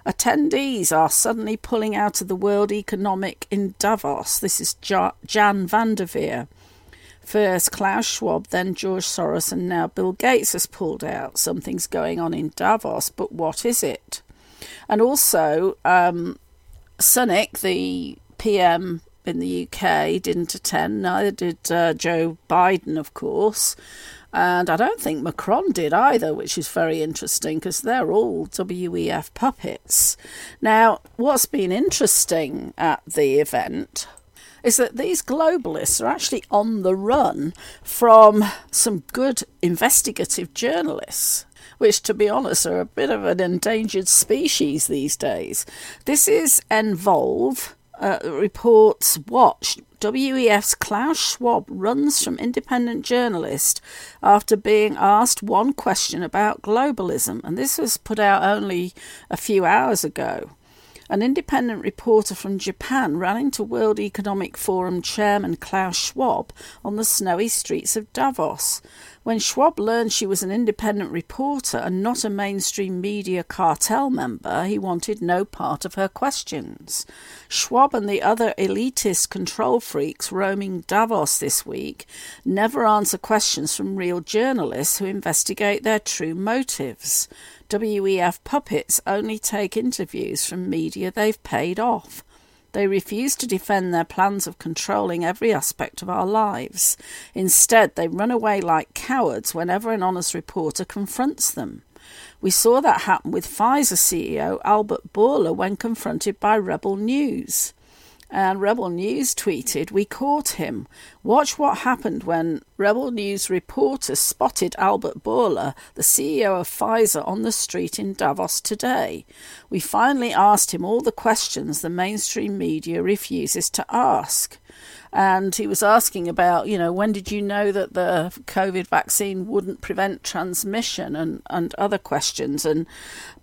Attendees are suddenly pulling out of the World Economic in Davos. This is Jan van der Veer. First Klaus Schwab, then George Soros, and now Bill Gates has pulled out. Something's going on in Davos, but what is it? And also, um, Sunak, the PM in the UK, didn't attend, neither did uh, Joe Biden, of course. And I don't think Macron did either, which is very interesting because they're all WEF puppets. Now, what's been interesting at the event is that these globalists are actually on the run from some good investigative journalists. Which, to be honest, are a bit of an endangered species these days. This is Envolve, uh, reports Watch. WEF's Klaus Schwab runs from independent journalist after being asked one question about globalism, and this was put out only a few hours ago. An independent reporter from Japan ran into World Economic Forum chairman Klaus Schwab on the snowy streets of Davos. When Schwab learned she was an independent reporter and not a mainstream media cartel member, he wanted no part of her questions. Schwab and the other elitist control freaks roaming Davos this week never answer questions from real journalists who investigate their true motives. WEF puppets only take interviews from media they've paid off. They refuse to defend their plans of controlling every aspect of our lives. Instead, they run away like cowards whenever an honest reporter confronts them. We saw that happen with Pfizer CEO Albert Bourla when confronted by Rebel News. And Rebel News tweeted, We caught him. Watch what happened when Rebel News reporters spotted Albert Bourla, the CEO of Pfizer, on the street in Davos today. We finally asked him all the questions the mainstream media refuses to ask. And he was asking about, you know, when did you know that the COVID vaccine wouldn't prevent transmission and, and other questions. And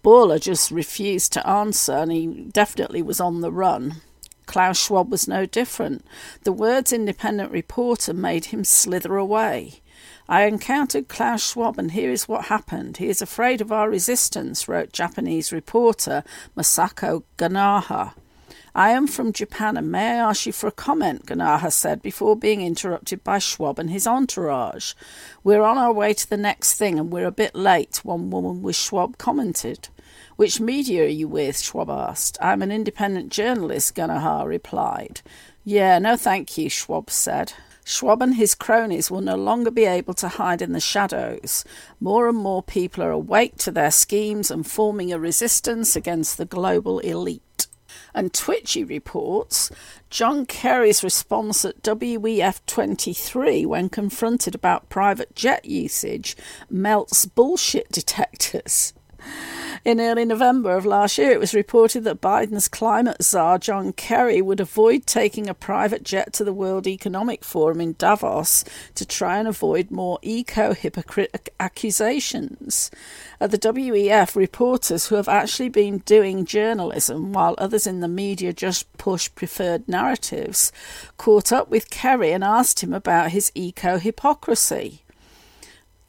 Bourla just refused to answer, and he definitely was on the run. Klaus Schwab was no different. The words independent reporter made him slither away. I encountered Klaus Schwab, and here is what happened. He is afraid of our resistance, wrote Japanese reporter Masako Ganaha. I am from Japan and may I ask you for a comment, Ganaha said before being interrupted by Schwab and his entourage. We're on our way to the next thing and we're a bit late, one woman with Schwab commented. Which media are you with? Schwab asked. I'm an independent journalist, Ganaha replied. Yeah, no thank you, Schwab said. Schwab and his cronies will no longer be able to hide in the shadows. More and more people are awake to their schemes and forming a resistance against the global elite. And Twitchy reports John Kerry's response at WEF 23 when confronted about private jet usage melts bullshit detectors. In early November of last year, it was reported that Biden's climate czar, John Kerry, would avoid taking a private jet to the World Economic Forum in Davos to try and avoid more eco hypocrite accusations. At the WEF, reporters who have actually been doing journalism while others in the media just push preferred narratives caught up with Kerry and asked him about his eco hypocrisy.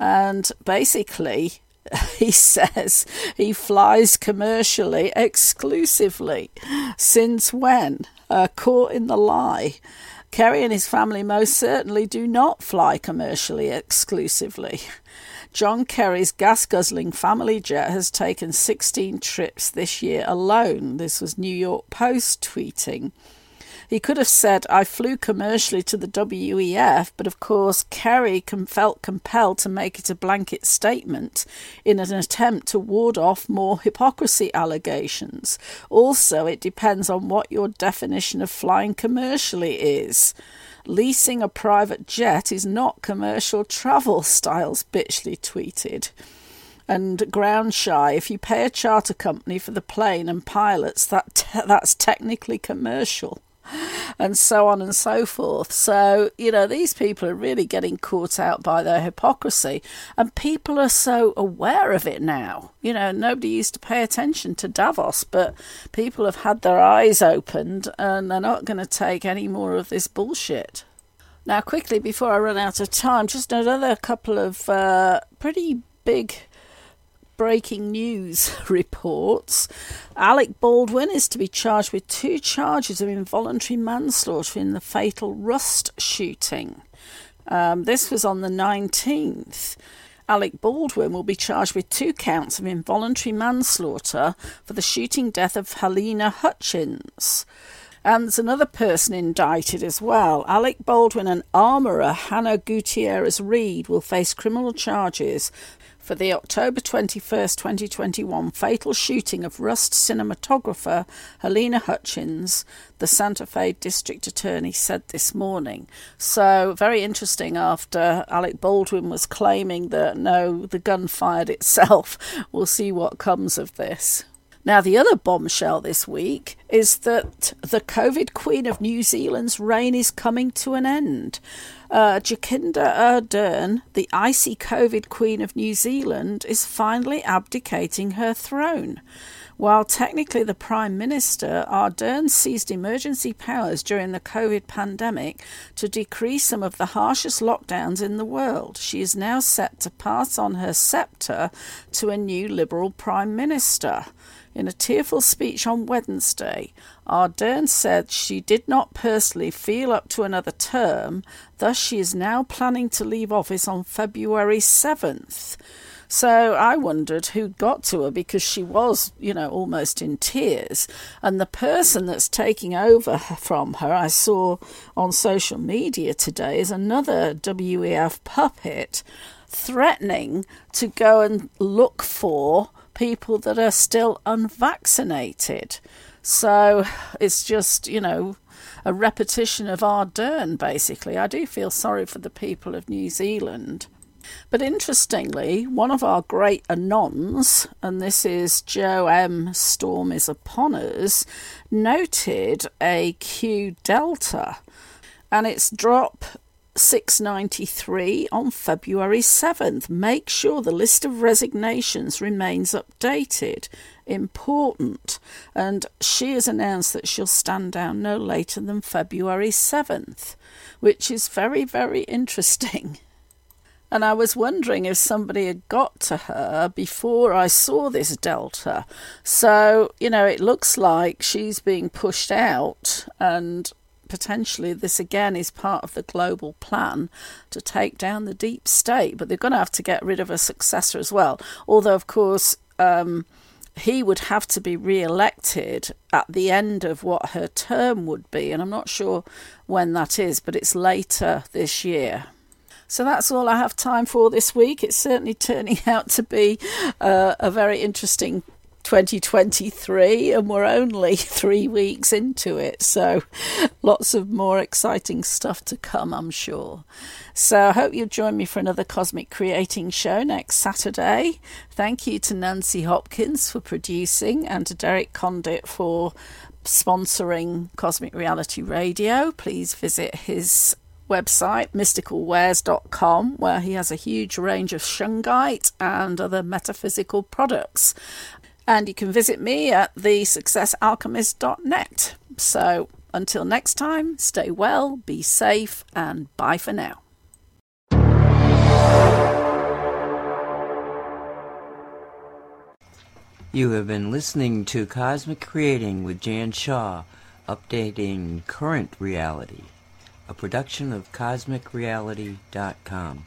And basically, he says he flies commercially exclusively. Since when? Uh, caught in the lie. Kerry and his family most certainly do not fly commercially exclusively. John Kerry's gas guzzling family jet has taken 16 trips this year alone. This was New York Post tweeting. He could have said, I flew commercially to the WEF, but of course, Kerry felt compelled to make it a blanket statement in an attempt to ward off more hypocrisy allegations. Also, it depends on what your definition of flying commercially is. Leasing a private jet is not commercial travel, Styles Bitchley tweeted and ground shy. If you pay a charter company for the plane and pilots, that te- that's technically commercial and so on and so forth. So, you know, these people are really getting caught out by their hypocrisy, and people are so aware of it now. You know, nobody used to pay attention to Davos, but people have had their eyes opened and they're not going to take any more of this bullshit. Now, quickly, before I run out of time, just another couple of uh, pretty big breaking news reports Alec Baldwin is to be charged with two charges of involuntary manslaughter in the fatal Rust shooting. Um, this was on the 19th. Alec Baldwin will be charged with two counts of involuntary manslaughter for the shooting death of Halyna Hutchins. And there's another person indicted as well. Alec Baldwin and armourer Hannah Gutierrez Reed will face criminal charges for the October 21st, 2021 fatal shooting of Rust cinematographer Halyna Hutchins, the Santa Fe District Attorney said this morning. So, very interesting after Alec Baldwin was claiming that no, the gun fired itself. We'll see what comes of this. Now, the other bombshell this week is that the COVID Queen of New Zealand's reign is coming to an end. Uh, Jacinda Ardern, the icy COVID Queen of New Zealand, is finally abdicating her throne. While technically the Prime Minister, Ardern seized emergency powers during the COVID pandemic to decrease some of the harshest lockdowns in the world. She is now set to pass on her sceptre to a new Liberal Prime Minister. In a tearful speech on Wednesday, Ardern said she did not personally feel up to another term, thus, she is now planning to leave office on February 7th. So I wondered who got to her because she was, you know, almost in tears. And the person that's taking over from her, I saw on social media today, is another WEF puppet threatening to go and look for people that are still unvaccinated. So it's just, you know, a repetition of Ardern, basically. I do feel sorry for the people of New Zealand. But interestingly, one of our great anons, and this is Joe M. Storm is Upon Us, noted a Q Delta and its drop 693 on February 7th. Make sure the list of resignations remains updated. Important. And she has announced that she'll stand down no later than February 7th, which is very, very interesting. And I was wondering if somebody had got to her before I saw this delta. So, you know, it looks like she's being pushed out, and potentially this again is part of the global plan to take down the deep state. But they're going to have to get rid of a successor as well. Although, of course, um, he would have to be re elected at the end of what her term would be. And I'm not sure when that is, but it's later this year. So that's all I have time for this week. It's certainly turning out to be uh, a very interesting 2023, and we're only three weeks into it. So lots of more exciting stuff to come, I'm sure. So I hope you'll join me for another Cosmic Creating show next Saturday. Thank you to Nancy Hopkins for producing and to Derek Condit for sponsoring Cosmic Reality Radio. Please visit his website, mysticalwares.com, where he has a huge range of shungite and other metaphysical products. And you can visit me at thesuccessalchemist.net. So until next time, stay well, be safe, and bye for now. You have been listening to Cosmic Creating with Jan Shaw, updating current reality a production of CosmicReality.com.